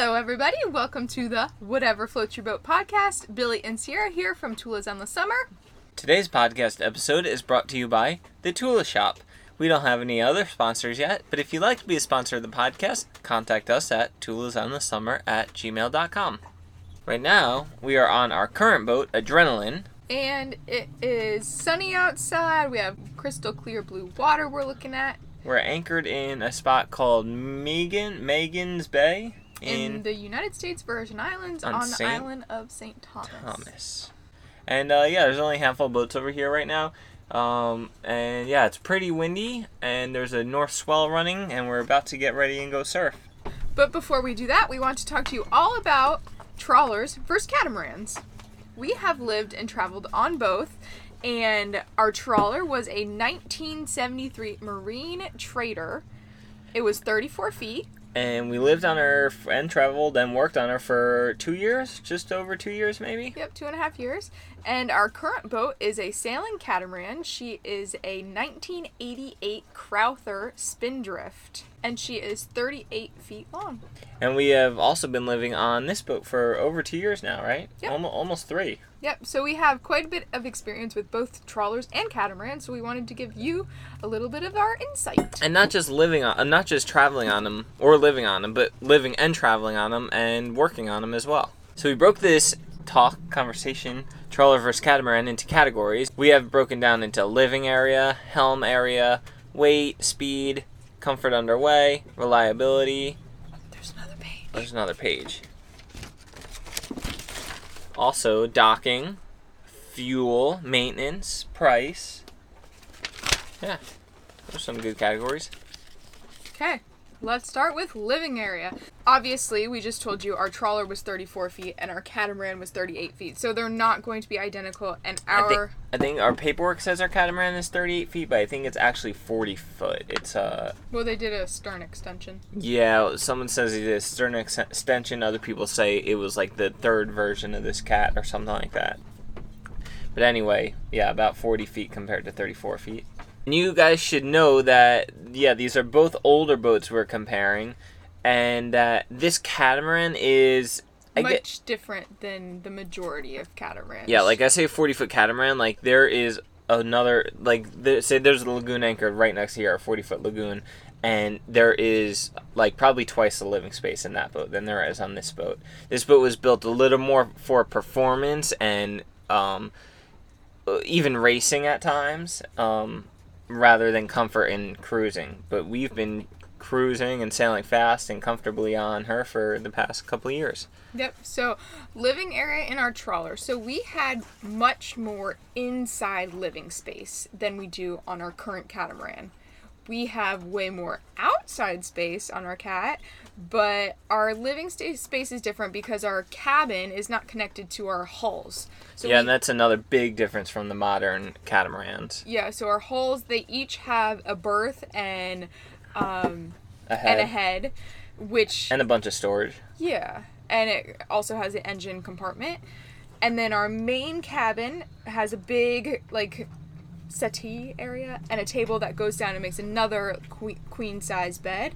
Hello, everybody. Welcome to the Whatever Floats Your Boat podcast. Billy and Sierra here from Tula's on the Summer. Today's podcast episode is brought to you by The Tula Shop. We don't have any other sponsors yet, but if you'd like to be a sponsor of the podcast, contact us at tulasonthesummer at gmail.com. Right now, we are on our current boat, Adrenaline. And it is sunny outside. We have crystal clear blue water we're looking at We're anchored in a spot called Megan, Magens Bay in, in, the United States Virgin Islands on on, the island of St. Thomas. Thomas. And uh, yeah, there's only a handful of boats over here right now. Um, and yeah, it's pretty windy, and there's a north swell running, and we're about to get ready and go surf. But before we do that, we want to talk to you all about trawlers versus catamarans. We have lived and traveled on both, and our trawler was a 1973 Marine Trader. It was 34 feet. And we lived on her and traveled and worked on her for two years, just over two years maybe. Yep, two and a half years. And our current boat is a sailing catamaran. She is a 1988 Crowther Spindrift, and she is 38 feet long. And we have also been living on this boat for over two years now, right? Yep. Almost, almost three. Yep, so we have quite a bit of experience with both trawlers and catamarans, so we wanted to give you a little bit of our insight. And not just living on, uh, not just traveling on them or living on them, but living and traveling on them and working on them as well. So we broke this talk conversation trawler versus catamaran into categories. We have broken down into living area, helm area, weight, speed, comfort underway, reliability. There's another page. There's another page. Also, docking, fuel, maintenance, price. Yeah, those are some good categories. Okay, let's start with living area. Obviously, we just told you our trawler was 34 feet and our catamaran was 38 feet, so they're not going to be identical. And I think, our I think our paperwork says our catamaran is 38 feet, but I think it's actually 40 foot. It's uh, well, they did a stern extension. yeah. Someone says it is a stern ex- extension. Other people say it was like the third version of this cat or something like that. But anyway, yeah, about 40 feet compared to 34 feet. And you guys should know that yeah, these are both older boats we're comparing, and that this catamaran is. I Much get, different than the majority of catamarans. Yeah, like I say, forty foot catamaran. Like there is another like there, say there's a lagoon anchored right next to here, a forty foot lagoon, and there is like probably twice the living space in that boat than there is on this boat. This boat was built a little more for performance and um, uh, even racing at times, um, rather than comfort and cruising. But we've been cruising and sailing fast and comfortably on her for the past couple of years. Yep. So, living area in our trawler. So, we had much more inside living space than we do on our current catamaran. We have way more outside space on our cat, but our living space is different because our cabin is not connected to our hulls. So yeah, we- and that's another big difference from the modern catamarans. yeah, so our hulls they each have a berth and um A head and a head, which and a bunch of storage. Yeah, and it also has an engine compartment. And then our main cabin has a big like settee area and a table that goes down and makes another que- queen size bed.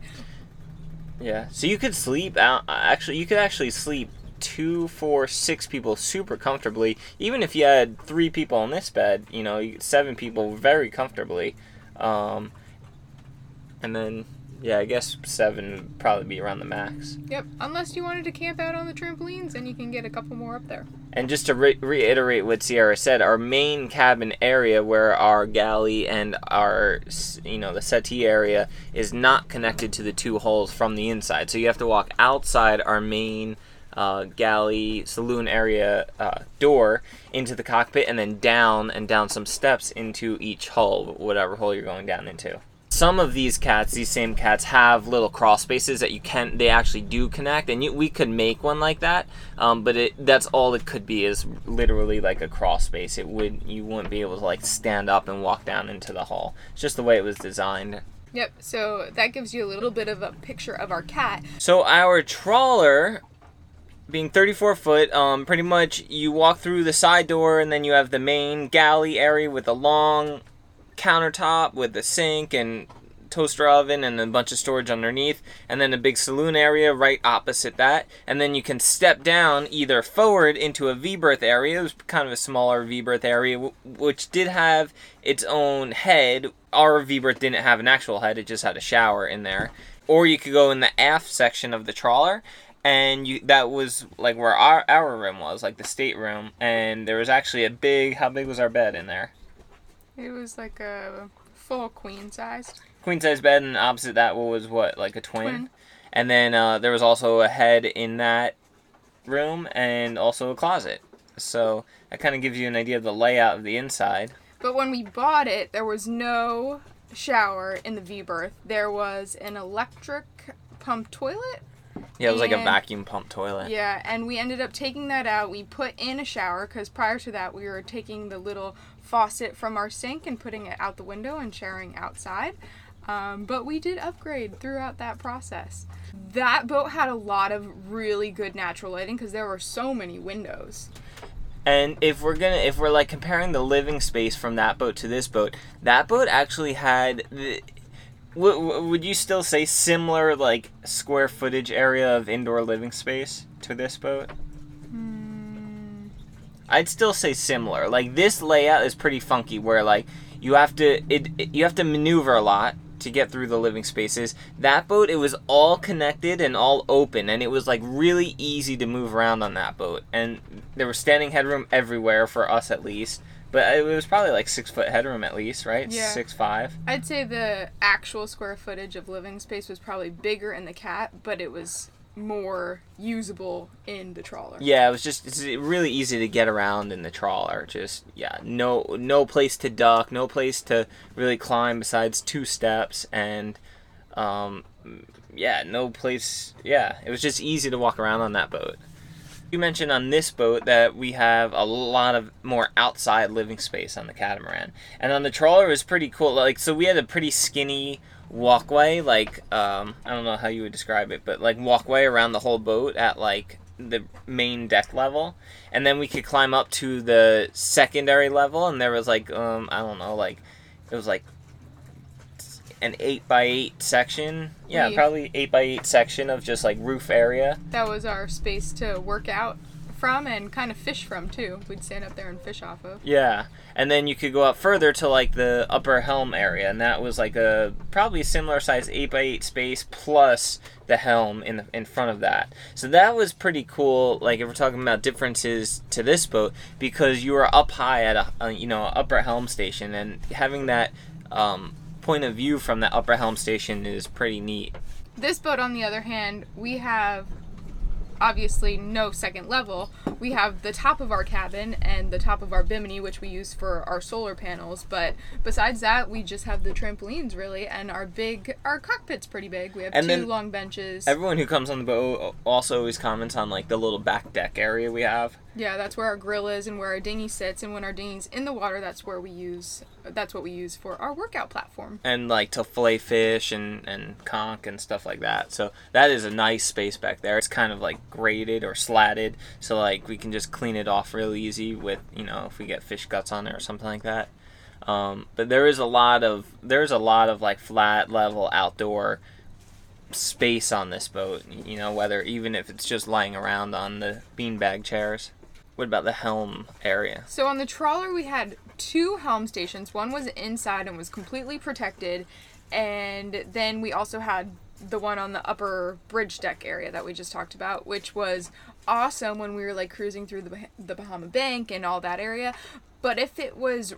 Yeah, so you could sleep out. Actually, you could actually sleep two, four, six people super comfortably. Even if you had three people on this bed, you know, seven people very comfortably. Um, and then, yeah, I guess seven would probably be around the max. Yep, unless you wanted to camp out on the trampolines and you can get a couple more up there. And just to re- reiterate what Sierra said, our main cabin area where our galley and our, you know, the settee area is not connected to the two hulls from the inside. So you have to walk outside our main uh, galley saloon area uh, door into the cockpit and then down and down some steps into each hull, whatever hull you're going down into. Some of these cats, these same cats, have little crawl spaces that you can. They actually do connect, and you, we could make one like that. Um, but it that's all it could be is literally like a crawl space. It would you wouldn't be able to like stand up and walk down into the hull. It's just the way it was designed. Yep, so that gives you a little bit of a picture of our cat. So our trawler, being 34 foot, um, pretty much you walk through the side door and then you have the main galley area with a long countertop with the sink and toaster oven and a bunch of storage underneath, and then a big saloon area right opposite that. And then you can step down either forward into a V berth area. It was kind of a smaller V berth area, which did have its own head. Our V berth didn't have an actual head; it just had a shower in there. Or you could go in the aft section of the trawler, and you that was like where our our room was, like the stateroom, and there was actually a big. How big was our bed in there? It was like a full queen size. Queen size bed, and opposite that was what like a twin, Twin. and then uh, there was also a head in that room, and also a closet. So that kind of gives you an idea of the layout of the inside. But when we bought it, there was no shower in the V berth. There was an electric pump toilet. Yeah, it was like a vacuum pump toilet. Yeah, and we ended up taking that out. We put in a shower because prior to that, we were taking the little faucet from our sink and putting it out the window and showering outside. Um, but we did upgrade throughout that process. That boat had a lot of really good natural lighting because there were so many windows. And if we're gonna, if we're like comparing the living space from that boat to this boat, that boat actually had. W- would you still say similar like square footage area of indoor living space to this boat? Hmm. I'd still say similar. Like this layout is pretty funky, where like you have to it, it you have to maneuver a lot to get through the living spaces. That boat, it was all connected and all open, and it was like really easy to move around on that boat. And there was standing headroom everywhere for us at least. But it was probably like six foot headroom at least, right? Yeah. Six five. I'd say the actual square footage of living space was probably bigger in the cat, but it was more usable in the trawler. Yeah, it was just it's really easy to get around in the trawler. Just yeah, no no place to duck, no place to really climb besides two steps, and um, yeah, no place. Yeah, it was just easy to walk around on that boat. You mentioned on this boat that we have a lot of more outside living space on the catamaran, and on the trawler it was pretty cool. Like so, we had a pretty skinny walkway, like um, I don't know how you would describe it, but like walkway around the whole boat at like the main deck level, and then we could climb up to the secondary level, and there was like um, I don't know, like it was like an eight by eight section. Yeah, We- probably eight by eight section of just like roof area. That was our space to work out from and kind of fish from too. We'd stand up there and fish off of. Yeah, and then you could go up further to like the upper helm area, and that was like a probably similar size eight by eight space plus the helm in the, in front of that. So that was pretty cool. Like if we're talking about differences to this boat, because you were up high at a, a you know upper helm station, and having that um, point of view from the upper helm station is pretty neat. This boat, on the other hand, we have obviously no second level. We have the top of our cabin and the top of our bimini, which we use for our solar panels. But besides that, we just have the trampolines really, and our big our cockpit's pretty big. We have And two long benches. Everyone who comes on the boat also always comments on like the little back deck area we have. Yeah, that's where our grill is and where our dinghy sits. And when our dinghy's in the water, that's where we use. That's what we use for our workout platform. and like to fillet fish and and conch and stuff like that. So that is a nice space back there. It's kind of like graded or slatted, so like we can just clean it off real easy with you know if we get fish guts on there or something like that. Um, but there is a lot of there's a lot of like flat level outdoor space on this boat. You know whether even if it's just lying around on the beanbag chairs. What about the helm area? So on the trawler, we had two helm stations. One was inside and was completely protected, and then we also had the one on the upper bridge deck area that we just talked about, which was awesome when we were like cruising through the the Bahama Bank and all that area. But if it was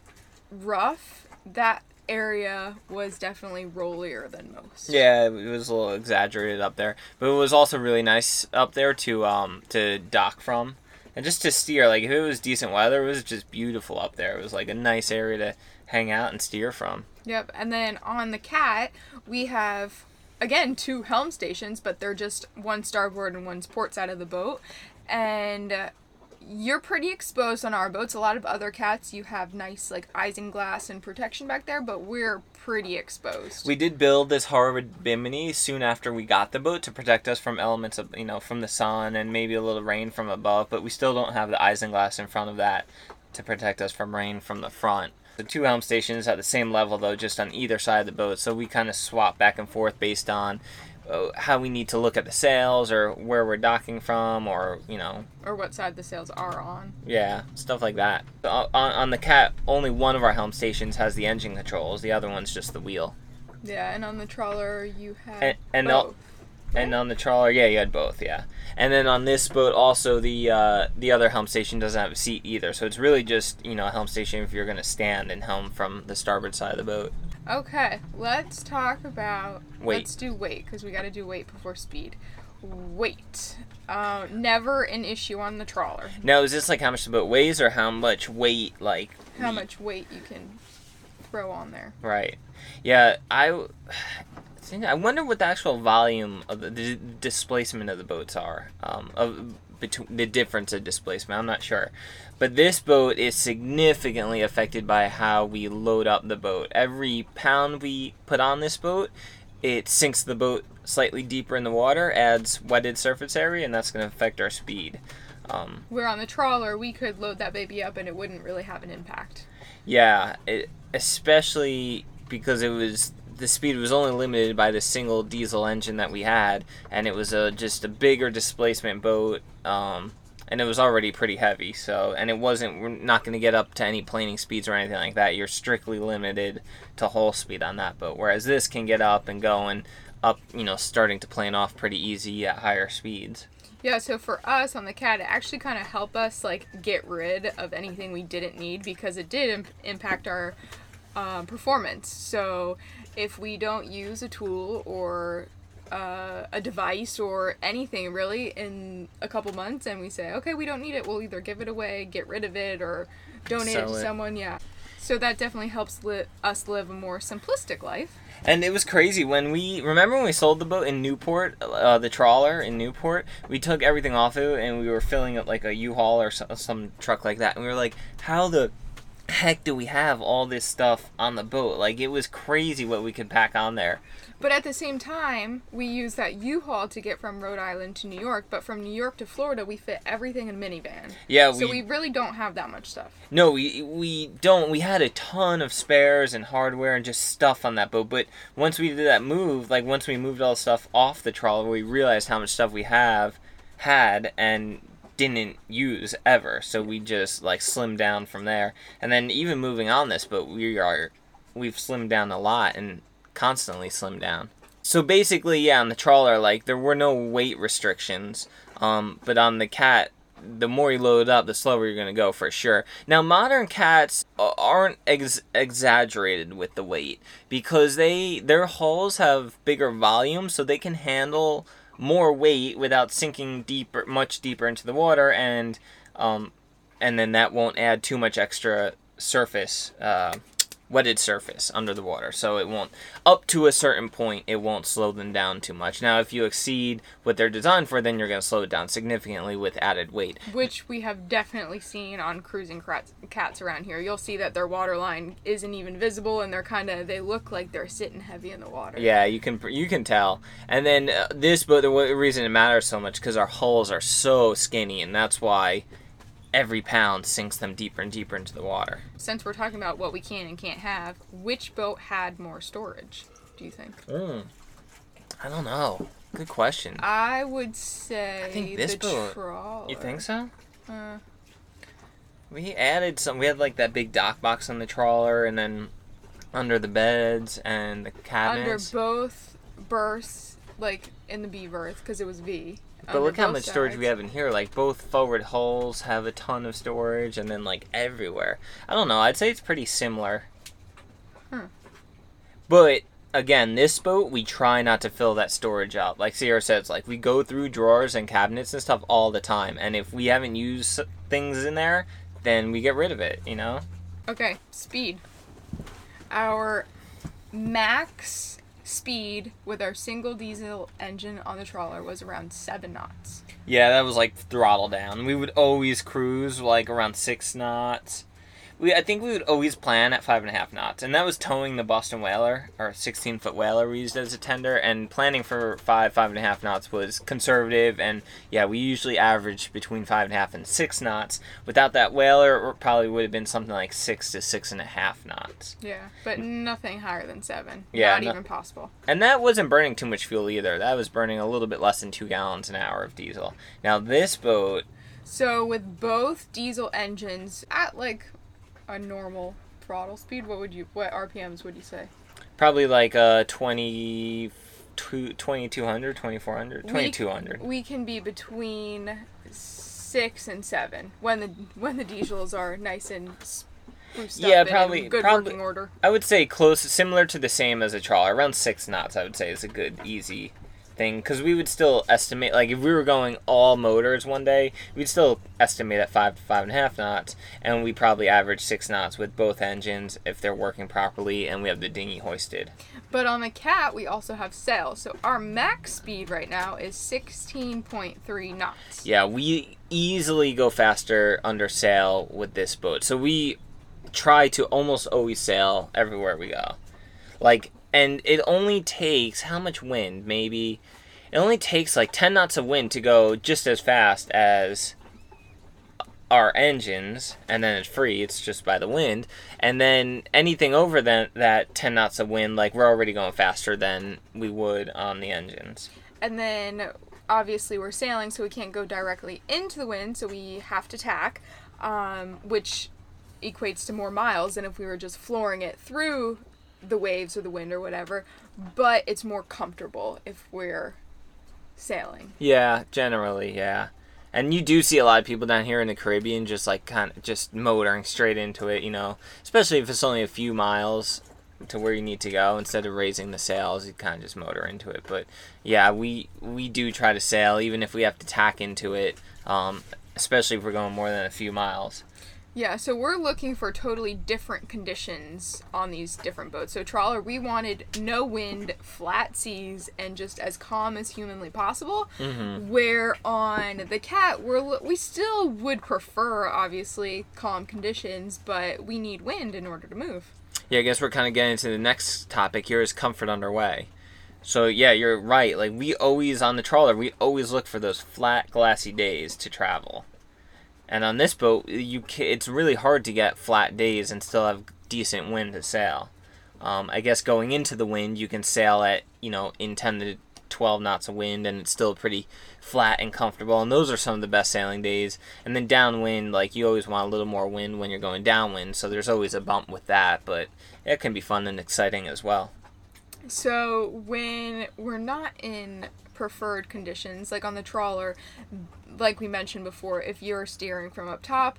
rough, that area was definitely rollier than most. Yeah, it was a little exaggerated up there, but it was also really nice up there to um to dock from, and just to steer. Like if it was decent weather, it was just beautiful up there. It was like a nice area to hang out and steer from. Yep. And then on the cat, we have again two helm stations, but they're just one starboard and one's port side of the boat. And you're pretty exposed on our boats. A lot of other cats, you have nice like isinglass and protection back there, but we're pretty exposed. We did build this Harvard Bimini soon after we got the boat to protect us from elements of you know from the sun and maybe a little rain from above, but we still don't have the isinglass in front of that to protect us from rain from the front. The two helm stations at the same level though, just on either side of the boat. So we kind of swap back and forth based on how we need to look at the sails or where we're docking from, or you know, Or what side the sails are on. yeah, stuff like that. On, on the cat, only one of our helm stations has the engine controls. The other one's just the wheel. Yeah, and on the trawler you had And- and both. And on the trawler, yeah, you had both, yeah. And then on this boat, also the uh, the other helm station doesn't have a seat either. So it's really just you know a helm station if you're gonna stand and helm from the starboard side of the boat. Okay, let's talk about. Weight. Let's do weight because we got to do weight before speed. Weight. Uh, never an issue on the trawler. Now, is this like how much the boat weighs, or how much weight like? How much weight you can throw on there. Right. Yeah, I. I wonder what the actual volume of the, the displacement of the boats are. Um, of between the difference of displacement. I'm not sure, but this boat is significantly affected by how we load up the boat. Every pound we put on this boat, it sinks the boat slightly deeper in the water, adds wetted surface area, and that's going to affect our speed. Um, Where on the trawler we could load that baby up and it wouldn't really have an impact. Yeah, it, especially because it was the speed was only limited by the single diesel engine that we had, and it was a just a bigger displacement boat, um, and it was already pretty heavy. So, and it wasn't we're not going to get up to any planing speeds or anything like that. You're strictly limited to hull speed on that boat, whereas this can get up and going up, you know, starting to plane off pretty easy at higher speeds. Yeah, so for us on the cat, it actually kind of helped us like get rid of anything we didn't need because it did imp- impact our um, performance. So if we don't use a tool or uh, a device or anything really in a couple months, and we say, okay, we don't need it, we'll either give it away, get rid of it, or donate it to it. someone. Yeah. So that definitely helps li- us live a more simplistic life. And it was crazy when we remember when we sold the boat in Newport, uh, the trawler in Newport. We took everything off it and we were filling it like a U-Haul or some, some truck like that. And we were like, "How the heck do we have all this stuff on the boat?" Like it was crazy what we could pack on there. But at the same time, we use that U-Haul to get from Rhode Island to New York. But from New York to Florida, we fit everything in a minivan. Yeah, so we really don't have that much stuff. No, we we don't. We had a ton of spares and hardware and just stuff on that boat. But once we did that move, like once we moved all the stuff off the trawler, we realized how much stuff we have had and didn't use ever. So we just like slimmed down from there. And then even moving on this but we are we've slimmed down a lot and constantly slimmed down. So basically, yeah, on the trawler, like there were no weight restrictions. Um, but on the cat, the more you load up, the slower you're gonna go for sure. Now, modern cats aren't ex- exaggerated with the weight because they their hulls have bigger volume, so they can handle more weight without sinking deeper, much deeper into the water, and um, and then that won't add too much extra surface. Uh, wetted surface under the water so it won't up to a certain point it won't slow them down too much now if you exceed what they're designed for then you're going to slow it down significantly with added weight Which we have definitely seen on cruising cats around here. You'll see that their water line isn't even visible, and they're kind of they look like they're sitting heavy in the water. yeah you can you can tell and then uh, this but the reason it matters so much because our hulls are so skinny and that's why every pound sinks them deeper and deeper into the water Since we're talking about what we can and can't have, which boat had more storage? Do you think? mm. i don't know good question I would say think this the boat- trawler. you think so Uh, We added some. We had like that big dock box on the trawler, and then under the beds and the cabinets. under both berths, like in the V berth, because it was V. but look how much storage we have in here. Like both forward hulls have a ton of storage, and then like everywhere. I don't know. I'd say it's pretty similar. Hmm. But again, this boat we try not to fill that storage up. Like Sierra says, like we go through drawers and cabinets and stuff all the time, and if we haven't used things in there, then we get rid of it. You know. Okay, speed. Our max speed with our single diesel engine on the trawler was around seven knots. Yeah, that was like throttle down. We would always cruise like around six knots. We I think we would always plan at five and a half knots, and that was towing the Boston whaler, our sixteen foot whaler we used as a tender, and planning for five five and a half knots was conservative, and yeah, we usually averaged between five and a half and six knots. Without that whaler, it probably would have been something like six to six and a half knots, Yeah, but nothing higher than seven. Yeah, not no- even possible. and that wasn't burning too much fuel either. That was burning a little bit less than two gallons an hour of diesel. Now this boat, So with both diesel engines at like a normal throttle speed, what would you what RPMs would you say? probably like uh 20 2200 2400 We- 2200 We can be between six and seven when the when the diesels are nice and Yeah, probably- probably- order. I would say close, similar to the same as a trawler, around six knots. I would say is a good, easy thing because we would still estimate, like if we were going all motors one day, we'd still estimate at five to five and a half knots, and we probably average six knots with both engines if they're working properly, and we have the dinghy hoisted. But on the cat, we also have sails. So our max speed right now is 16.3 knots. Yeah, we easily go faster under sail with this boat. So we try to almost always sail everywhere we go. Like, and it only takes how much wind? Maybe it only takes like 10 knots of wind to go just as fast as our engines, and then it's free. It's just by the wind. And then anything over that, that 10 knots of wind, like we're already going faster than we would on the engines. And then obviously we're sailing, so we can't go directly into the wind, so we have to tack, um, which equates to more miles than if we were just flooring it through the waves or the wind or whatever. But it's more comfortable if we're sailing. Yeah, generally, yeah. And you do see a lot of people down here in the Caribbean just like kind of just motoring straight into it, you know, especially if it's only a few miles to where you need to go instead of raising the sails, you kind of just motor into it. But yeah, we we do try to sail even if we have to tack into it, um, especially if we're going more than a few miles. Yeah, so we're looking for totally different conditions on these different boats. So trawler, we wanted no wind, flat seas, and just as calm as humanly possible. Mm-hmm. Where on the cat, we're we still would prefer obviously calm conditions, but we need wind in order to move. Yeah, I guess we're kind of getting into the next topic here is comfort underway. So yeah, you're right. Like we always on the trawler, we always look for those flat, glassy days to travel. And on this boat, you it's really hard to get flat days and still have decent wind to sail. Um, I guess going into the wind, you can sail at you know in ten to twelve knots of wind, and it's still pretty flat and comfortable. And those are some of the best sailing days. And then downwind, like you always want a little more wind when you're going downwind, so there's always a bump with that. But it can be fun and exciting as well. So when we're not in preferred conditions, like on the trawler, like we mentioned before, if you're steering from up top,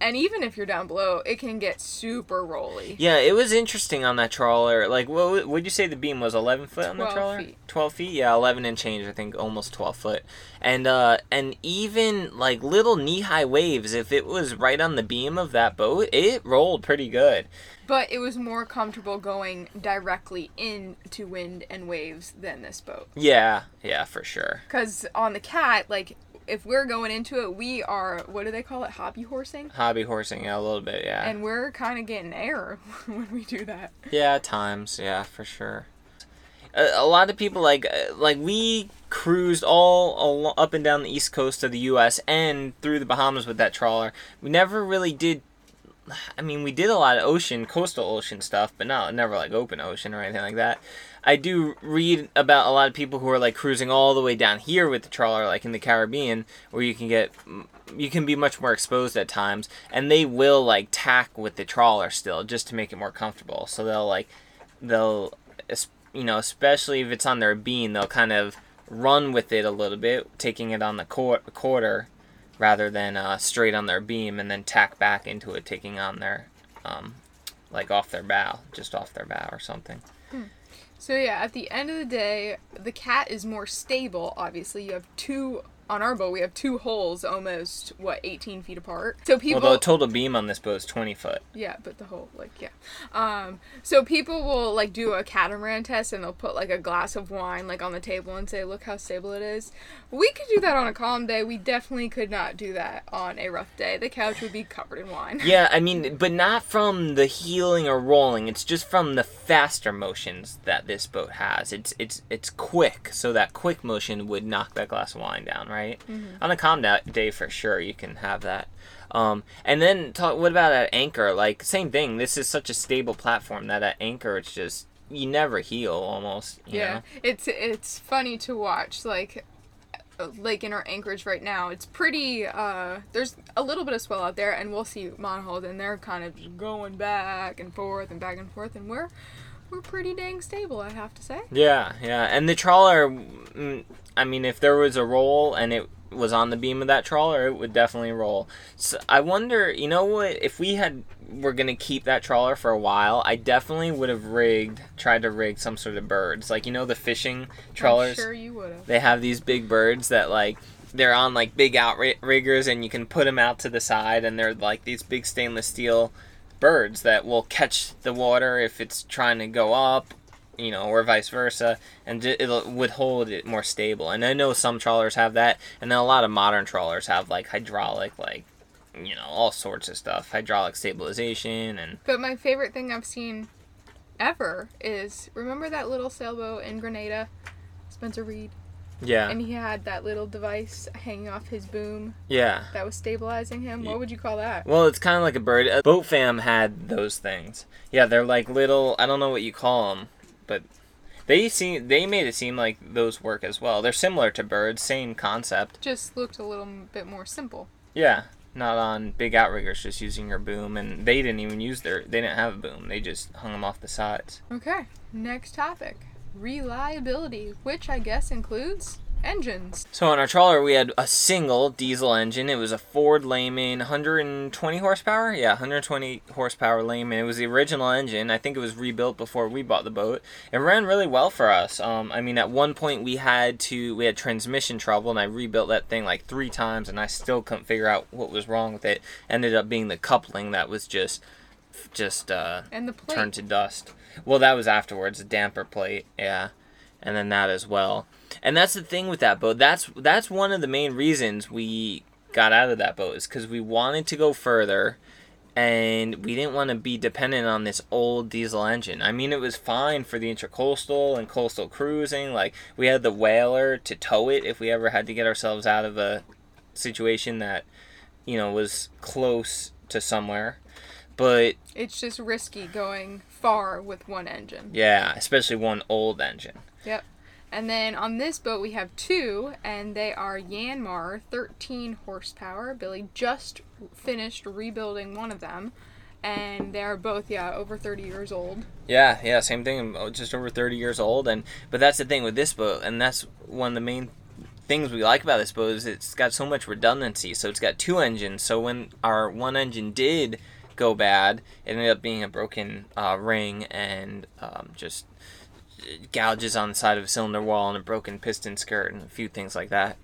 and even if you're down below, it can get super rolly. Yeah, it was interesting on that trawler. Like, what would you say the beam was? Eleven foot on the 12 trawler. feet. Twelve feet, yeah, eleven and change. I think almost twelve foot. And uh, and even like little knee high waves. If it was right on the beam of that boat, it rolled pretty good. But it was more comfortable going directly into wind and waves than this boat. Yeah, yeah, for sure. Because on the cat, like, if we're going into it, we are, what do they call it? Hobby horsing? Hobby horsing, yeah, a little bit, yeah. And we're kind of getting air when we do that. Yeah, at times, yeah, for sure. A, a lot of people like uh, like we cruised all al- up and down the east coast of the U.S. and through the Bahamas with that trawler. We never really did. I mean, we did a lot of ocean, coastal ocean stuff, but not never like open ocean or anything like that. I do read about a lot of people who are like cruising all the way down here with the trawler, like in the Caribbean, where you can get you can be much more exposed at times, and they will like tack with the trawler still just to make it more comfortable. So they'll like they'll you know especially if it's on their beam, they'll kind of run with it a little bit, taking it on the quar- quarter rather than uh, straight on their beam, and then tack back into it, taking on their um, like off their bow, just off their bow or something. So yeah, at the end of the day, the cat is more stable. Obviously, you have two on our boat we have two hulls almost what 18 feet apart. So people Well, the total beam on this boat is 20 foot. yeah, but the whole like yeah. Um, so people will like do a catamaran test and they'll put like a glass of wine like on the table and say, "Look how stable it is." We could do that on a calm day. We definitely could not do that on a rough day. The couch would be covered in wine. Yeah, I mean, but not from the heeling or rolling. It's just from the faster motions that this boat has. It's it's it's quick, so that quick motion would knock that glass of wine down, right? On a calm da- day, for sure, you can have that. Um, and then talk. What about at anchor? Like same thing. This is such a stable platform that at anchor, it's just you never heel almost. You Yeah, know? it's it's funny to watch. Like, like in our anchorage right now, it's pretty. uh There's a little bit of swell out there, and we'll see monohulls, and they're kind of just going back and forth and back and forth, and we're we're pretty dang stable, I have to say. Yeah, yeah, and the trawler. I mean, if there was a roll and it was on the beam of that trawler, it would definitely roll. So I wonder, you know what? If we had were gonna keep that trawler for a while, I definitely would have rigged, tried to rig some sort of birds, like you know the fishing trawlers. I'm sure you would have. They have these big birds that like they're on like big outriggers, and you can put them out to the side, and they're like these big stainless steel birds that will catch the water if it's trying to go up, you know, or vice versa, and it would hold it more stable. And I know some trawlers have that, and then a lot of modern trawlers have like hydraulic, like you know, all sorts of stuff, hydraulic stabilization, and But my favorite thing I've seen ever is remember that little sailboat in Grenada, Spencer Reed, yeah, and he had that little device hanging off his boom yeah. that was stabilizing him. What would you call that? Well, it's kind of like a bird. Boat fam had those things. Yeah, they're like little. I don't know what you call them, but they seem they made it seem like those work as well. They're similar to birds, same concept. Just looked a little bit more simple. Yeah, not on big outriggers, just using your boom, and they didn't even use their. They didn't have a boom. They just hung them off the sides. Okay, next topic reliability, which I guess includes engines. So on our trawler, we had a single diesel engine. It was a Ford Lehman, 120 horsepower. Yeah, 120 horsepower Lehman. It was the original engine. I think it was rebuilt before we bought the boat. It ran really well for us. Um, I mean, at one point we had to we had transmission trouble, and I rebuilt that thing like three times, and I still couldn't figure out what was wrong with it. Ended up being the coupling that was just just uh, And the plate. turned to dust. Well, that was afterwards, the damper plate, yeah, and then that as well. And that's the thing with that boat. That's that's one of the main reasons we got out of that boat is because we wanted to go further, and we didn't want to be dependent on this old diesel engine. I mean, it was fine for the intercoastal and coastal cruising. Like we had the whaler to tow it if we ever had to get ourselves out of a situation that you know was close to somewhere. But It's just risky going far with one engine. Yeah, especially one old engine. Yep. And then on this boat we have two, and they are Yanmar, 13 horsepower. Billy just finished rebuilding one of them, and they are both yeah over 30 years old. Yeah, yeah, same thing. uh, Just over thirty years old, and but that's the thing with this boat, and that's one of the main things we like about this boat is it's got so much redundancy. So it's got two engines. So when our one engine did go bad, it ended up being a broken uh, ring and um, just gouges on the side of a cylinder wall and a broken piston skirt and a few things like that.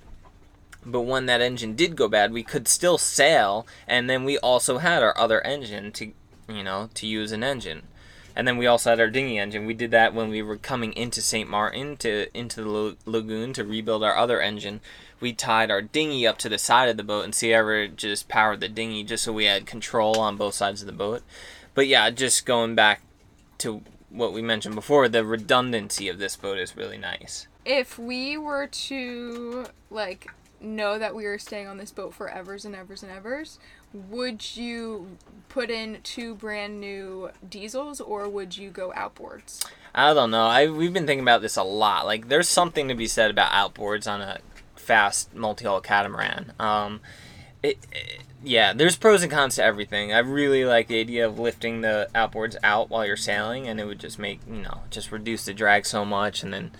But when that engine did go bad, we could still sail, and then we also had our other engine to, you know, to use an engine. And then we also had our dinghy engine. We did that when we were coming into St. Martin to into the lagoon to rebuild our other engine. We tied our dinghy up to the side of the boat, and Sierra just powered the dinghy just so we had control on both sides of the boat. But yeah, just going back to what we mentioned before, the redundancy of this boat is really nice. If we were to like know that we were staying on this boat for evers and evers and evers, would you put in two brand new diesels or would you go outboards? I don't know. I we've been thinking about this a lot. Like, there's something to be said about outboards on a fast multi-hull catamaran. Um, it, it- yeah, there's pros and cons to everything. I really like the idea of lifting the outboards out while you're sailing, and it would just make you know just reduce the drag so much, and then.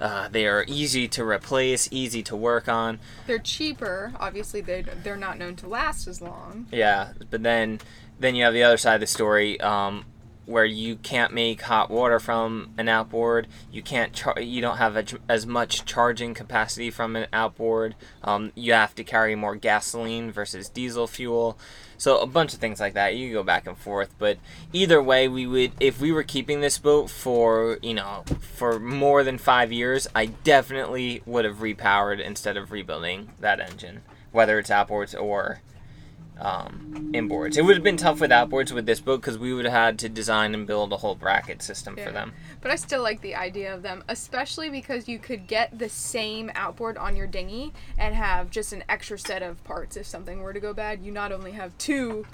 Uh, they are easy to replace, easy to work on. They're cheaper. Obviously, they they're not known to last as long. Yeah, but then then you have the other side of the story. Um, where you can't make hot water from an outboard. You can't char- you don't have a, as much charging capacity from an outboard. Um, you have to carry more gasoline versus diesel fuel. So a bunch of things like that. You go back and forth, but either way, we would if we were keeping this boat for you know for more than five years, I definitely would have repowered instead of rebuilding that engine, whether it's outboards or um, inboards. It would have been tough without boards with this boat because we would have had to design and build a whole bracket system Yeah. for them. But I still like the idea of them, especially because you could get the same outboard on your dinghy and have just an extra set of parts if something were to go bad. You not only have two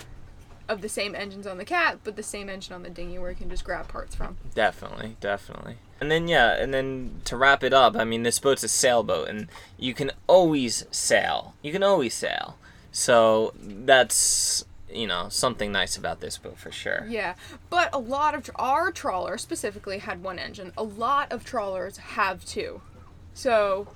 of the same engines on the cat, but the same engine on the dinghy where you can just grab parts from. Definitely, definitely. And then yeah, and then to wrap it up, I mean this boat's a sailboat and you can always sail. You can always sail. So that's you know something nice about this boat for sure. Yeah, but a lot of our trawler specifically had one engine. A lot of trawlers have two. So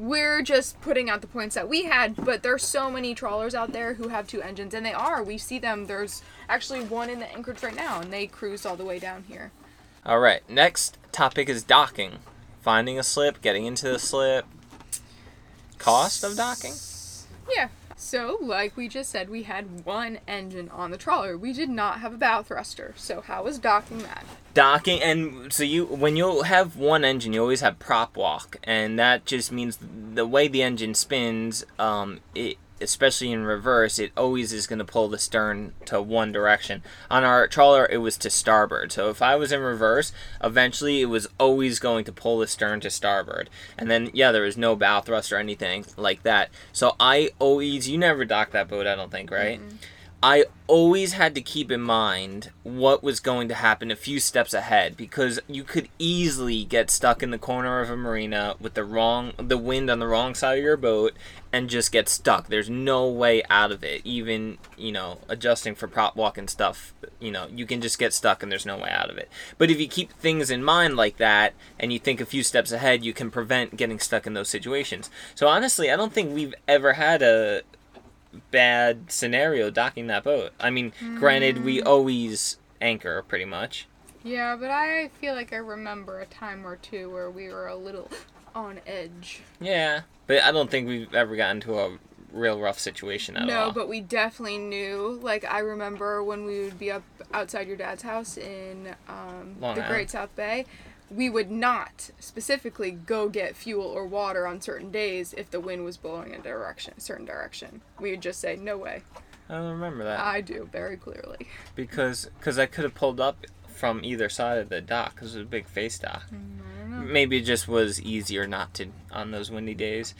we're just putting out the points that we had, but there's so many trawlers out there who have two engines, and they are. We see them. There's actually one in the anchorage right now, and they cruise all the way down here. All right, next topic is docking. Finding a slip, getting into the slip. Cost of docking? Yeah. So, like we just said, we had one engine on the trawler. We did not have a bow thruster. So, how was docking that? docking and so you when you have one engine you always have prop walk and that just means the way the engine spins um it especially in reverse it always is going to pull the stern to one direction. On our trawler it was to starboard. So if i was in reverse eventually it was always going to pull the stern to starboard. And then yeah there was no bow thrust or anything like that. So i always you never docked that boat i don't think right I always had to keep in mind what was going to happen a few steps ahead because you could easily get stuck in the corner of a marina with the wrong the wind on the wrong side of your boat and just get stuck. There's no way out of it. Even, you know, adjusting for prop walk and stuff, you know, you can just get stuck and there's no way out of it. But if you keep things in mind like that and you think a few steps ahead, you can prevent getting stuck in those situations. So honestly, I don't think we've ever had a bad scenario docking that boat. I mean, granted, we always anchor pretty much. Yeah, but I feel like I remember a time or two where we were a little on edge. Yeah, but I don't think we've ever gotten to a real rough situation at no, all. No, but we definitely knew. Like I remember when we would be up outside your dad's house in um, the Great South Bay. We would not specifically go get fuel or water on certain days if the wind was blowing in a direction, a certain direction. We would just say, "No way." I don't remember that I do very clearly. because cause I could have pulled up from either side of the dock because it was a big face dock. Mm, Maybe it just was easier not to on those windy days.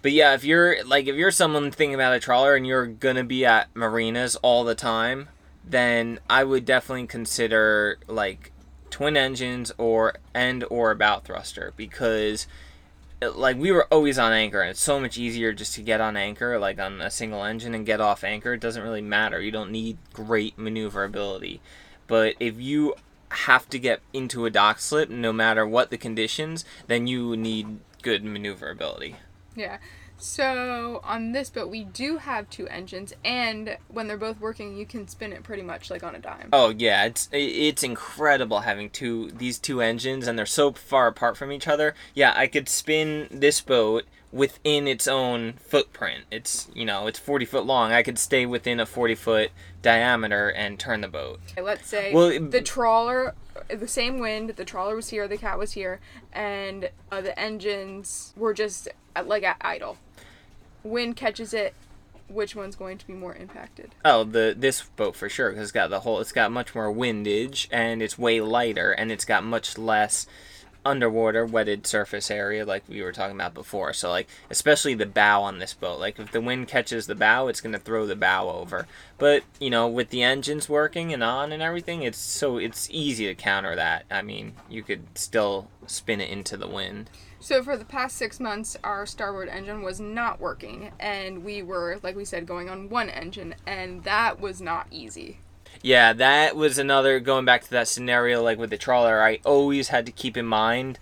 But yeah, if you're like if you're someone thinking about a trawler and you're gonna be at marinas all the time, then I would definitely consider like twin engines or and or about thruster because it- like we were always on anchor and it's so much easier just to get on anchor like on a single engine and get off anchor. It doesn't really matter. You don't need great maneuverability. But if you have to get into a dock slip no matter what the conditions then you need good maneuverability. Yeah. So on this boat, we do have two engines, and when they're both working, you can spin it pretty much like on a dime. Oh yeah, it's it's incredible having two these two engines and they're so far apart from each other. Yeah, I could spin this boat within its own footprint. It's you know it's forty foot long. I could stay within a forty foot diameter and turn the boat. Okay, Let's say Well, it- the trawler, the same wind, the trawler was here, the cat was here, and uh, the engines were just uh, like at idle. Wind catches it. Which one's going to be more impacted? Oh, the this boat for sure because it's got the whole. It's got much more windage and it's way lighter and it's got much less underwater wetted surface area like we were talking about before. So like especially the bow on this boat. Like if the wind catches the bow, it's gonna throw the bow over. But you know with the engines working and on and everything, it's so it's easy to counter that. I mean you could still spin it into the wind. So for the past six months, our starboard engine was not working, and we were, like we said, going on one engine, and that was not easy. Yeah, that was another going back to that scenario like with the trawler. I always had to keep in mind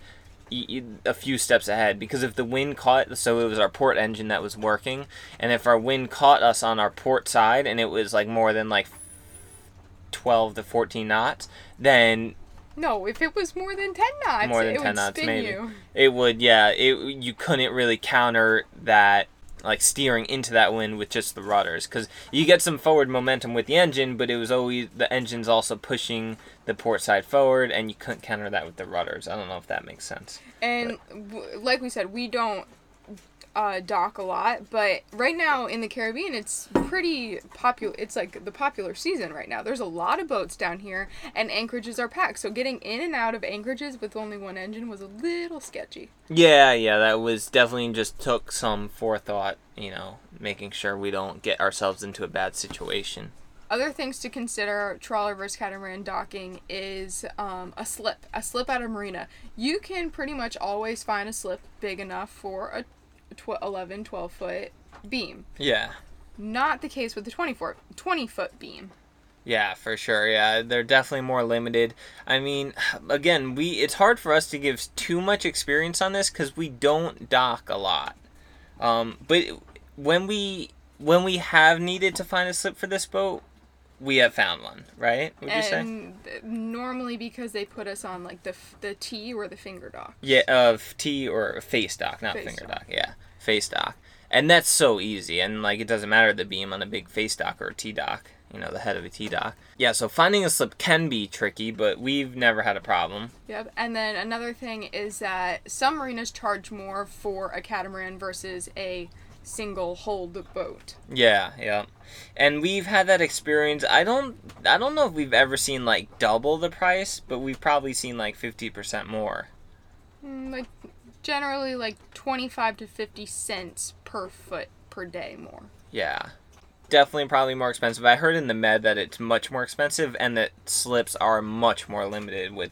a few steps ahead because if the wind caught so it was our port engine that was working and if our wind caught us on our port side and it was like more than like 12 to 14 knots, then No, if it was more than ten knots, more than it 10 would knots spin maybe. you. it would yeah it you couldn't really counter that like steering into that wind with just the rudders because you get some forward momentum with the engine but it was always the engine's also pushing the port side forward and you couldn't counter that with the rudders. I don't know if that makes sense. And w- like we said, we don't uh, dock a lot, but right now in the Caribbean, it's pretty popular. It's like the popular season right now. There's a lot of boats down here, and anchorages are packed. So getting in and out of anchorages with only one engine was a little sketchy. yeah yeah that was definitely just took some forethought you know making sure we don't get ourselves into a bad situation Other things to consider trawler versus catamaran docking is um, a slip, a slip at a marina. You can pretty much always find a slip big enough for a tw- 11, 12 foot beam. yeah Not the case with the 24, 20 foot beam. Yeah, for sure. Yeah, they're definitely more limited. I mean, again, we it's hard for us to give too much experience on this cuz we don't dock a lot. Um, but when we when we have needed to find a slip for this boat, we have found one, right? Would you say? and normally because they put us on like the the T or the finger dock. Yeah, of T or face dock, not Face finger dock. dock. Yeah, face dock. And that's so easy. And like it doesn't matter the beam on a big face dock or a T dock, you know, the head of a T dock. Yeah, so finding a slip can be tricky, but we've never had a problem. Yep. And then another thing is that some marinas charge more for a catamaran versus a single hulled the boat. Yeah, yeah. And we've had that experience. I don't I don't know if we've ever seen like double the price, but we've probably seen like 50% more. Mm, Like generally like 25 to 50 cents per foot per day more. Yeah. Definitely probably more expensive. I heard in the med that it's much more expensive and that slips are much more limited with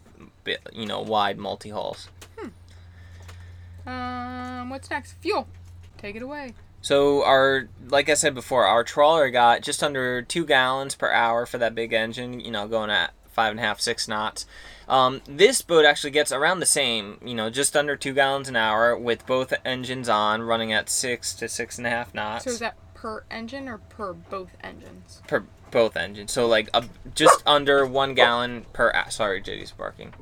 you know, wide multi-hulls. Um, what's next? Fuel. Take it away. So our, like I said before, our trawler got just under two gallons per hour for that big engine. You know, going at five and a half, six knots. Um, this boat actually gets around the same. You know, just under two gallons an hour with both engines on, running at six to six and a half knots So is that per engine or per both engines? per both engines. So like a, just under one gallon per. Sorry, JD's barking.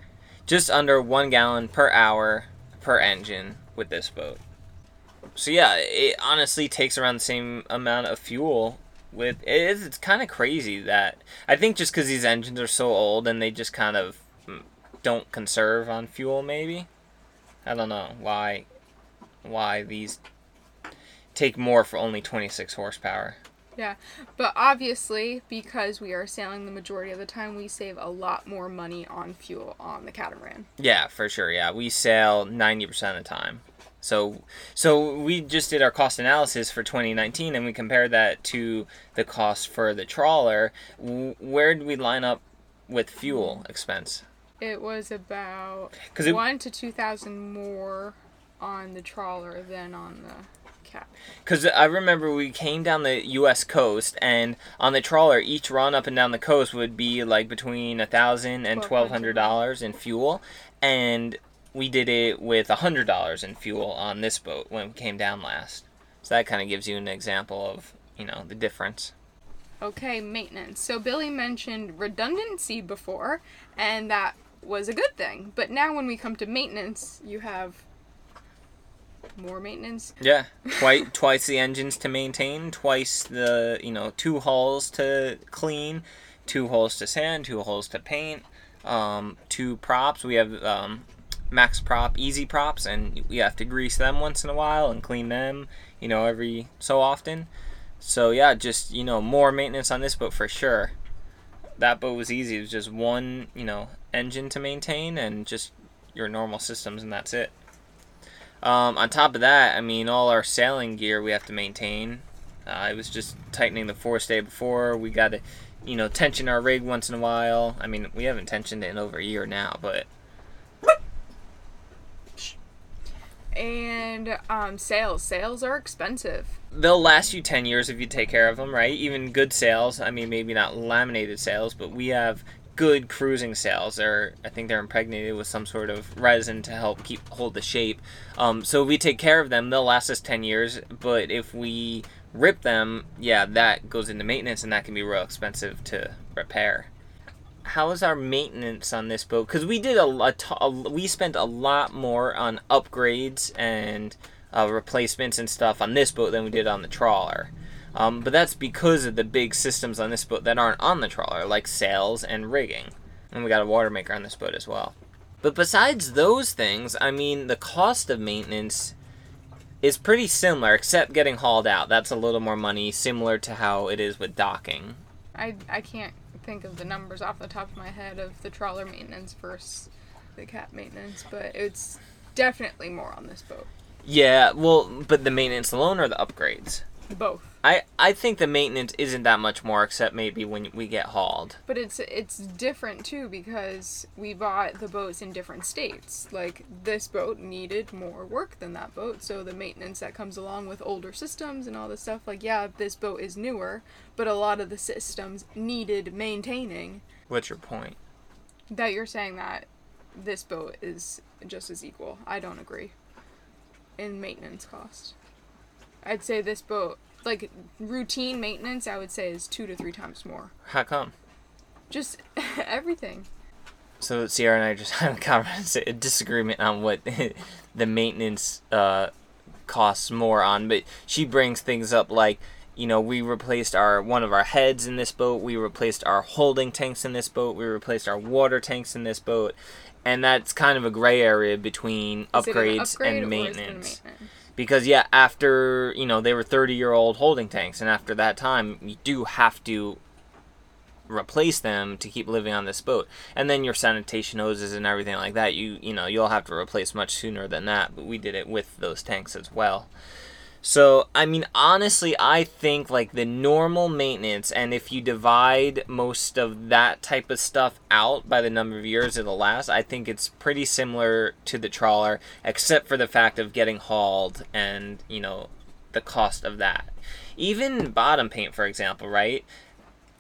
Just under one gallon per hour per engine with this boat. So yeah, it honestly takes around the same amount of fuel. With it is, it's kind of crazy that I think just because these engines are so old and they just kind of mm, don't conserve on fuel. Maybe I don't know why why these take more for only 26 horsepower. Yeah, but obviously, because we are sailing the majority of the time, we save a lot more money on fuel on the catamaran. Yeah, for sure. Yeah, we sail ninety percent of the time. So, so we just did our cost analysis for 2019, and we compared that to the cost for the trawler. Where did we line up with fuel expense? It was about 'Cause it- one to two thousand more on the trawler than on the cap. Because I remember we came down the U.S. coast, and on the trawler, each run up and down the coast would be like between a thousand and twelve hundred dollars in fuel, and we did it with a hundred dollars in fuel on this boat when we came down last. So that kind of gives you an example of you know the difference. Okay, maintenance. So Billy mentioned redundancy before, and that was a good thing. But now when we come to maintenance, you have more maintenance. Yeah, twice twice the engines to maintain, twice the you know two hulls to clean, two hulls to sand, two hulls to paint, um, two props. We have um, max prop, easy props, and we have to grease them once in a while and clean them, you know, every so often. So yeah, just you know more maintenance on this boat for sure. That boat was easy. It was just one you know engine to maintain and just your normal systems, and that's it. Um, on top of that, I mean, all our sailing gear we have to maintain. Uh, it was just tightening the forestay before. We got to, you know, tension our rig once in a while. I mean, we haven't tensioned it in over a year now, but And um, sails. Sails are expensive. they'll last you 10 years if you take care of them, right? Even good sails. I mean, maybe not laminated sails, but we have good cruising sails. They're, I think they're impregnated with some sort of resin to help keep hold the shape. Um, so if we take care of them, they'll last us 10 years. But if we rip them, yeah, that goes into maintenance, and that can be real expensive to repair. How is our maintenance on this boat? Because we did a, a, t- a we spent a lot more on upgrades and uh, replacements and stuff on this boat than we did on the trawler. Um, but that's because of the big systems on this boat that aren't on the trawler, like sails and rigging. And we got a water maker on this boat as well. But besides those things, I mean, the cost of maintenance is pretty similar, except getting hauled out. That's a little more money, similar to how it is with docking. I, I can't think of the numbers off the top of my head of the trawler maintenance versus the cat maintenance, but it's definitely more on this boat. Yeah, well, but the maintenance alone or the upgrades? Both. I, I think the maintenance isn't that much more, except maybe when we get hauled. But it's it's different too because we bought the boats in different states. Like this boat needed more work than that boat, so the maintenance that comes along with older systems and all this stuff. Like yeah, this boat is newer, but a lot of the systems needed maintaining. What's your point? That you're saying that this boat is just as equal. I don't agree. In maintenance cost. I'd say this boat like routine maintenance, I would say is two to three times more. How come? Just everything. So Sierra and I just had a conversation, a disagreement on what the maintenance uh, costs more on, but she brings things up like you know we replaced our one of our heads in this boat we replaced our holding tanks in this boat we replaced our water tanks in this boat and that's kind of a gray area between upgrades upgrade and maintenance because yeah after you know they were 30 year old holding tanks and after that time you do have to replace them to keep living on this boat. And then your sanitation hoses and everything like that you you know you'll have to replace much sooner than that but we did it with those tanks as well so, I mean, honestly, I think like the normal maintenance, and if you divide most of that type of stuff out by the number of years it'll last, I think it's pretty similar to the trawler, except for the fact of getting hauled and, you know, the cost of that. Even bottom paint, for example, right?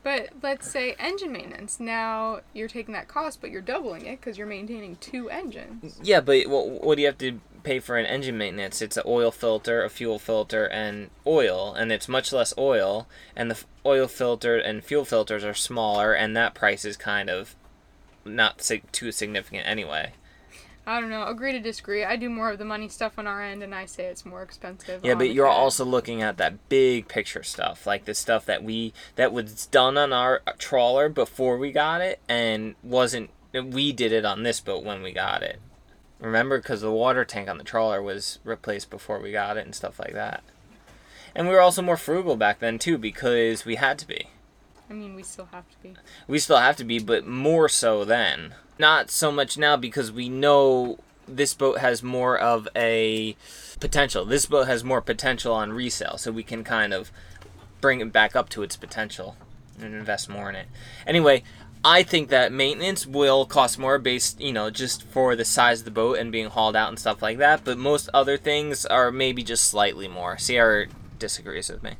But let's say engine maintenance. Now you're taking that cost, but you're doubling it because you're maintaining two engines. Yeah, but what, what do you have to pay for an engine maintenance? It's an oil filter, a fuel filter, and oil, and it's much less oil. And the oil filter and fuel filters are smaller, and that price is kind of not too significant anyway. I don't know. Agree to disagree. I do more of the money stuff on our end, and I say it's more expensive. Yeah, but you're also looking at that big picture stuff, like the stuff that we that was done on our trawler before we got it, and wasn't. We did it on this boat when we got it. Remember, because the water tank on the trawler was replaced before we got it and stuff like that. And we were also more frugal back then too, because we had to be. I mean, we still have to be. We still have to be, but more so then. Not so much now because we know this boat has more of a potential. This boat has more potential on resale, so we can kind of bring it back up to its potential and invest more in it. Anyway, I think that maintenance will cost more based, you know, just for the size of the boat and being hauled out and stuff like that, but most other things are maybe just slightly more. Sierra disagrees with me.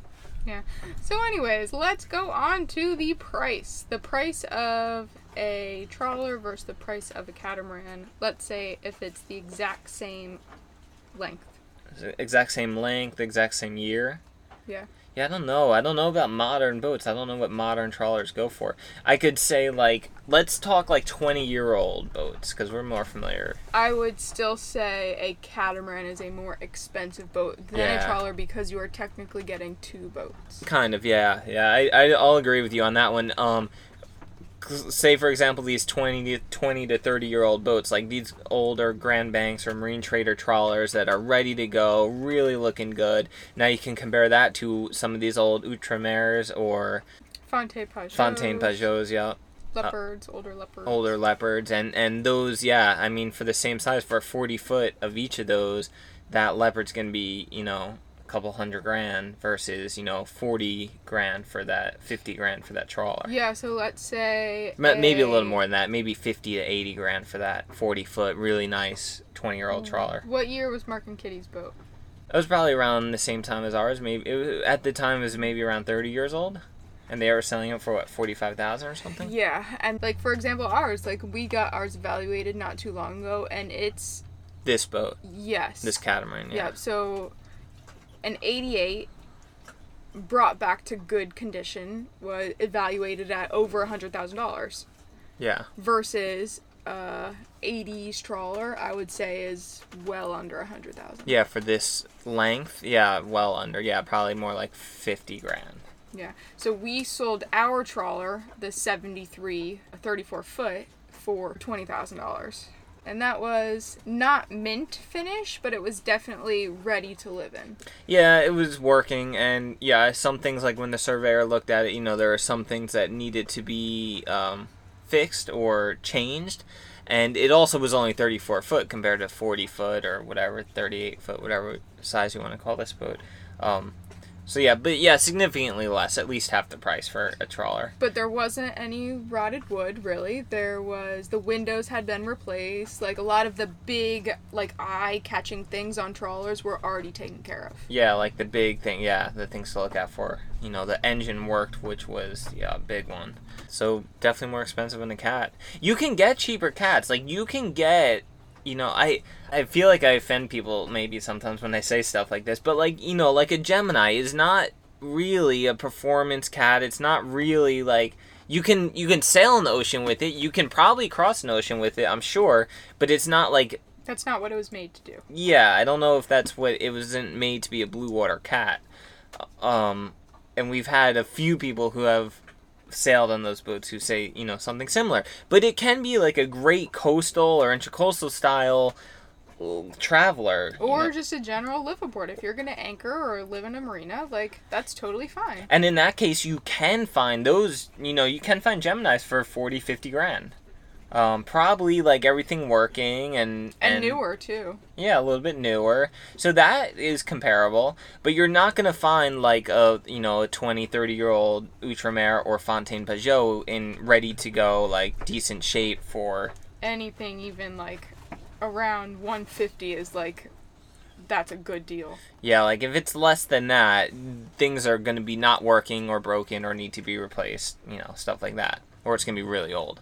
Yeah. So, anyways, let's go on to the price. The price of a trawler versus the price of a catamaran. Let's say if it's the exact same length. Exact same length, exact same year. Yeah. Yeah, I don't know. I don't know about modern boats. I don't know what modern trawlers go for. I could say like let's talk like 20 year old boats because we're more familiar. I would still say a catamaran is a more expensive boat than yeah. a trawler because you are technically getting two boats. Kind of, yeah, yeah. I I, I'll agree with you on that one. Um, say for example these 20 to 20 to 30 year old boats like these older grand banks or marine trader trawlers that are ready to go really looking good. Now you can compare that to some of these old Outremers or Fontaine Pajots Fontaine Pajots yeah. Leopards uh, older leopards. older leopards and and those yeah i mean for the same size for 40 foot of each of those that leopard's gonna be you know couple hundred grand versus you know 40 grand for that 50 grand for that trawler yeah so let's say maybe a, a little more than that maybe 50 to 80 grand for that 40 foot really nice 20 year old mm. trawler what year was mark and kitty's boat it was probably around the same time as ours maybe was, at the time it was maybe around 30 years old and they were selling it for what forty five thousand or something. Yeah, and like for example, ours like we got ours evaluated not too long ago, and it's this boat. Yes. This catamaran. Yeah. yeah so an 88 brought back to good condition was evaluated at over a hundred thousand dollars Yeah. versus uh 80s trawler I would say is well under a hundred thousand. Yeah, for this length, yeah, well under. Yeah, probably more like 50 grand. Yeah. So we sold our trawler, the 73 34 foot, for $20,000. And that was not mint finish, but it was definitely ready to live in. Yeah, it was working, and yeah, some things like when the surveyor looked at it, you know, there are some things that needed to be um, fixed or changed, and it also was only 34 foot compared to 40 foot or whatever, 38 foot, whatever size you want to call this boat. Um, so yeah, but yeah, significantly less, at least half the price for a trawler. But there wasn't any rotted wood, really. There was the windows had been replaced. Like a lot of the big, like eye-catching things on trawlers were already taken care of. Yeah, like the big thing, yeah, the things to look out for. You know, the engine worked, which was yeah, a big one. So definitely more expensive than a cat. You can get cheaper cats. Like you can get you know, I I feel like I offend people maybe sometimes when I say stuff like this, but like, you know, like a Gemini is not really a performance cat. It's not really like you can you can sail the ocean with it. You can probably cross an ocean with it, I'm sure, but it's not like That's not what it was made to do. yeah, I don't know if that's what it wasn't made to be a blue water cat. Um, and we've had a few people who have sailed on those boats who say you know something similar. But it can be like a great coastal or intracoastal style traveler. you Or know. just a general live aboard If you're gonna anchor or live in a marina, like that's totally fine. And in that case, you can find those, you know, you can find Geminis for 40, 50 grand. Um, probably like everything working and, And, newer too. Yeah, a little bit newer. So that is comparable, but you're not going to find like a, you know, a 20, 30 year old Outremer or Fontaine Pajot in ready to go, like decent shape for. Anything even like around 150 is like that's a good deal. Yeah, like if it's less than that, things are going to be not working or broken or need to be replaced, you know, stuff like that. Or it's going to be really old.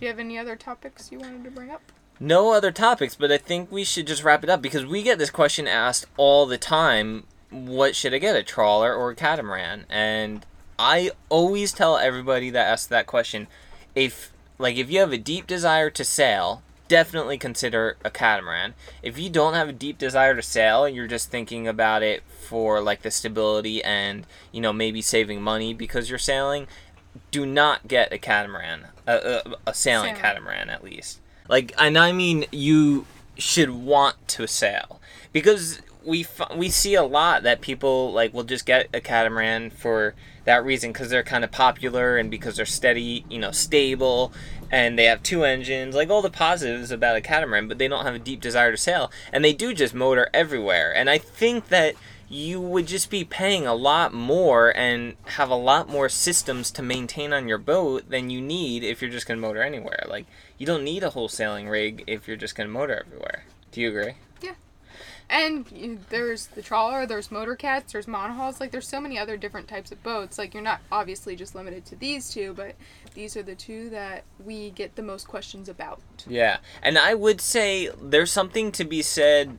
Do you have any other topics you wanted to bring up? No other topics, but I think we should just wrap it up because we get this question asked all the time what should I get, a trawler or a catamaran? And I always tell everybody that asks that question if like if you have a deep desire to sail, definitely consider a catamaran. If you don't have a deep desire to sail, you're just thinking about it for like the stability and, you know, maybe saving money because you're sailing, do not get a catamaran, a, a, a sailing Sailing. catamaran at least. Like, and I mean, you should want to sail because we f- we see a lot that people like will just get a catamaran for that reason because they're kind of popular and because they're steady, you know, stable, and they have two engines, like all the positives about a catamaran, but they don't have a deep desire to sail, and they do just motor everywhere. And I think that you would just be paying a lot more and have a lot more systems to maintain on your boat than you need if you're just going to motor anywhere. Like, you don't need a whole sailing rig if you're just going to motor everywhere. Do you agree? And there's the trawler, there's motor cats, there's monohulls. Like there's so many other different types of boats. Like you're not obviously just limited to these two, but these are the two that we get the most questions about. Yeah, and I would say there's something to be said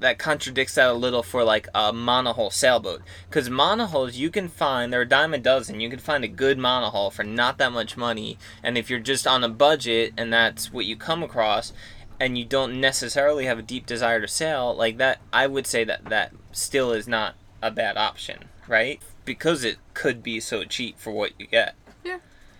that contradicts that a little for like a monohull sailboat. Because monohulls you can find, they're a dime a dozen. You can find a good monohull for not that much money. And if you're just on a budget and that's what you come across, and you don't necessarily have a deep desire to sail, like that, I would say that that still is not a bad option, right? Because it could be so cheap for what you get. Yeah,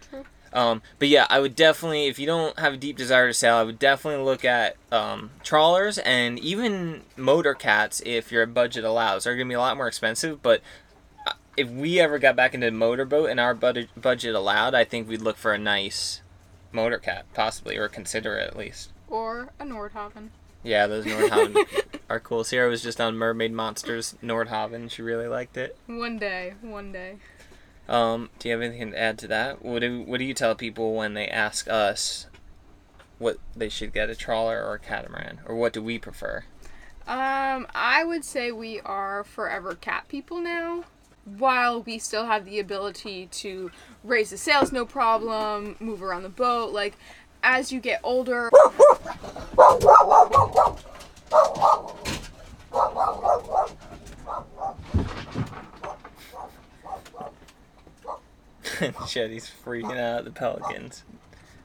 true. Um, but yeah, I would definitely, if you don't have a deep desire to sail, I would definitely look at um, trawlers and even motor cats if your budget allows. They're going to be a lot more expensive, but uh, if we ever got back into a motorboat and our budget budget allowed, I think we'd look for a nice motor cat, possibly, or consider it at least. Or a Nordhavn. Yeah, those Nordhavn are cool. Sierra was just on Mermaid Monsters Nordhavn. She really liked it. One day, one day. Um, do you have anything to add to that? What do What do you tell people when they ask us what they should get, a trawler or a catamaran, or what do we prefer? Um, I would say we are forever cat people now. While we still have the ability to raise the sails, no problem, move around the boat, like as you get older, JD's freaking out at the pelicans.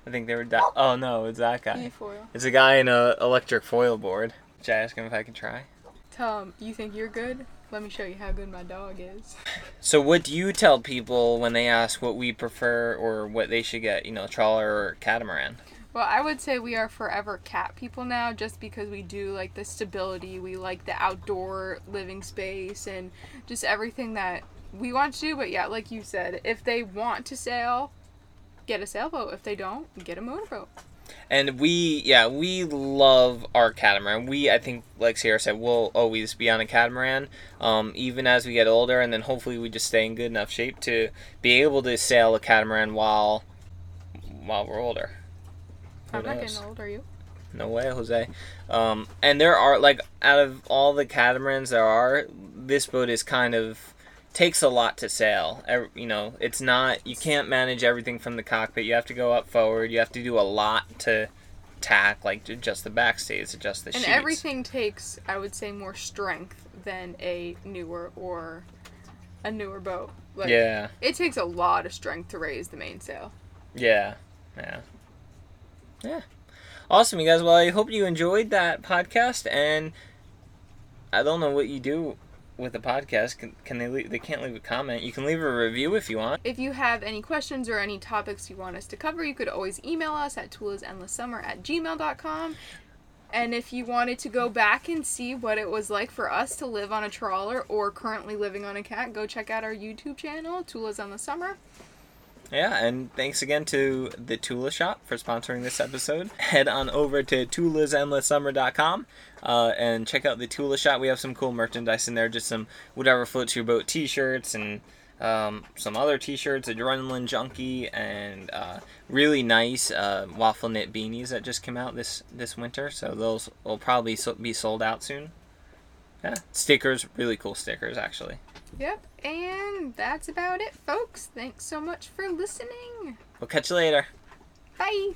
I think they were. Di- oh no, it's that guy. It's a guy in a electric foil board. Should I ask him if I can try? Tom, you think you're good? Let me show you how good my dog is. So, what do you tell people when they ask what we prefer or what they should get? You know, trawler or catamaran? Well, I would say we are forever cat people now just because we do like the stability, we like the outdoor living space and just everything that we want to do. But yeah, like you said, if they want to sail, get a sailboat. If they don't, get a motorboat. And we, yeah, we love our catamaran. We, I think, like Sierra said, we'll always be on a catamaran, um, even as we get older, and then hopefully we just stay in good enough shape to be able to sail a catamaran while while we're older. Who I'm not getting old, are you? No way, Jose. Um, and there are like out of all the catamarans there are, this boat is kind of takes a lot to sail. You know, it's not you can't manage everything from the cockpit. You have to go up forward. You have to do a lot to tack, like to adjust the backstays, adjust the And sheets. everything takes, I would say, more strength than a newer or a newer boat. Like, yeah, It takes a lot of strength to raise the mainsail. yeah, yeah, yeah. Awesome, you guys. Well, I hope you enjoyed that podcast, and I don't know what you do with the podcast. Can, can they? Leave, they can't leave a comment. You can leave a review if you want. If you have any questions or any topics you want us to cover, you could always email us at tulasendlesssummer at gmail.com. And if you wanted to go back and see what it was like for us to live on a trawler or currently living on a cat, go check out our YouTube channel, Tula's Endless Summer. Yeah, and thanks again to the Tula Shop for sponsoring this episode. Head on over to tulasendlesssummer.com uh, and check out the Tula Shop. We have some cool merchandise in there, just some whatever floats your boat t-shirts and um, some other t-shirts, Adrenaline Junkie, and uh, really nice uh, waffle knit beanies that just came out this this winter. So those will probably be sold out soon. Yeah, stickers, really cool stickers actually. Yep, and that's about it, folks. Thanks so much for listening. We'll catch you later. Bye.